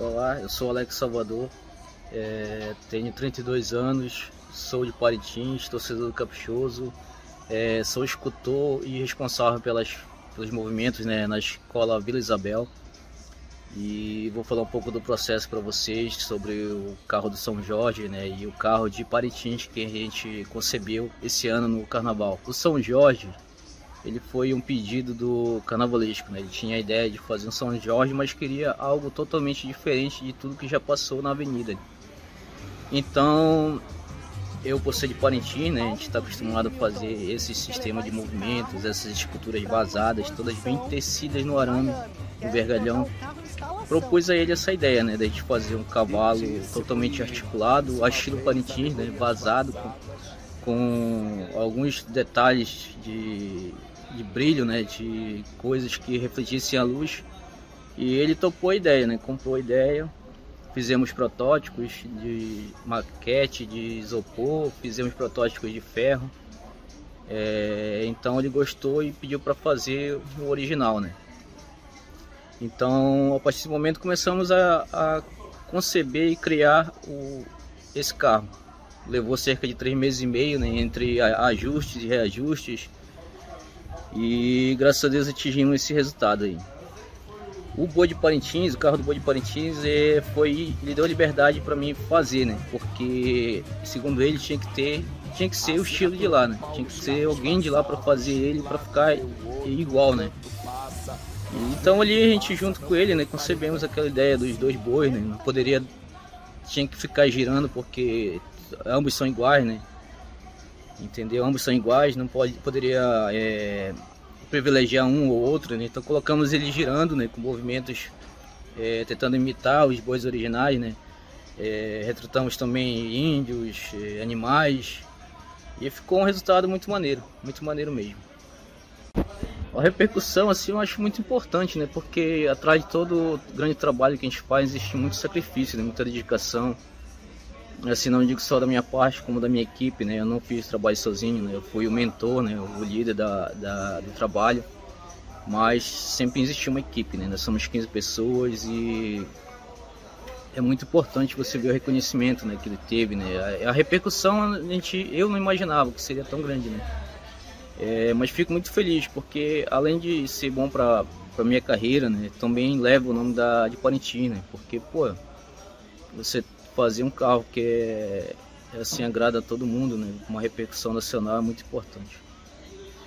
Olá, eu sou Alex Salvador, é, tenho 32 anos, sou de Parintins, torcedor do Caprichoso, é, sou escultor e responsável pelas, pelos movimentos né, na escola Vila Isabel. E vou falar um pouco do processo para vocês sobre o carro do São Jorge né, e o carro de Parintins que a gente concebeu esse ano no Carnaval. O São Jorge ele foi um pedido do carnavalesco, né? Ele tinha a ideia de fazer um São Jorge, mas queria algo totalmente diferente de tudo que já passou na avenida. Então, eu por ser de Parintins, né, a gente está acostumado a fazer esse sistema de movimentos, essas esculturas vazadas, todas bem tecidas no arame, no vergalhão. Propus a ele essa ideia, né, da gente fazer um cavalo totalmente articulado, a estilo Parintins, né, vazado, com, com alguns detalhes de de brilho, né, de coisas que refletissem a luz. E ele topou a ideia, né, comprou a ideia. Fizemos protótipos de maquete de isopor, fizemos protótipos de ferro. É, então ele gostou e pediu para fazer o original, né? Então a partir desse momento começamos a, a conceber e criar o, esse carro. Levou cerca de três meses e meio, né, entre ajustes e reajustes e graças a Deus atingimos esse resultado aí. O boi de Parintins, o carro do boi de Parintins, é, foi, ele deu liberdade para mim fazer, né? Porque segundo ele tinha que ter, tinha que ser o estilo de lá, né? Tinha que ser alguém de lá para fazer ele para ficar igual, né? Então ali a gente junto com ele, né, concebemos aquela ideia dos dois bois, né? Não poderia tinha que ficar girando porque ambos são iguais, né? Entendeu? Ambos são iguais, não pode, poderia é, privilegiar um ou outro, né? Então colocamos ele girando, né? Com movimentos é, tentando imitar os bois originais, né? É, retratamos também índios, é, animais e ficou um resultado muito maneiro, muito maneiro mesmo. A repercussão assim eu acho muito importante, né? Porque atrás de todo grande trabalho que a gente faz existe muito sacrifício, né? muita dedicação, assim não digo só da minha parte como da minha equipe né? Eu não fiz trabalho sozinho né? Eu fui o mentor né? O líder da, da do trabalho. Mas sempre existiu uma equipe né? Nós somos 15 pessoas e é muito importante você ver o reconhecimento né que ele teve né? A, a repercussão a gente eu não imaginava que seria tão grande né? É, mas fico muito feliz porque além de ser bom para para minha carreira né? Também leva o nome da de Parintins né? Porque pô você fazer um carro que é, assim agrada a todo mundo, né? Uma repercussão nacional é muito importante.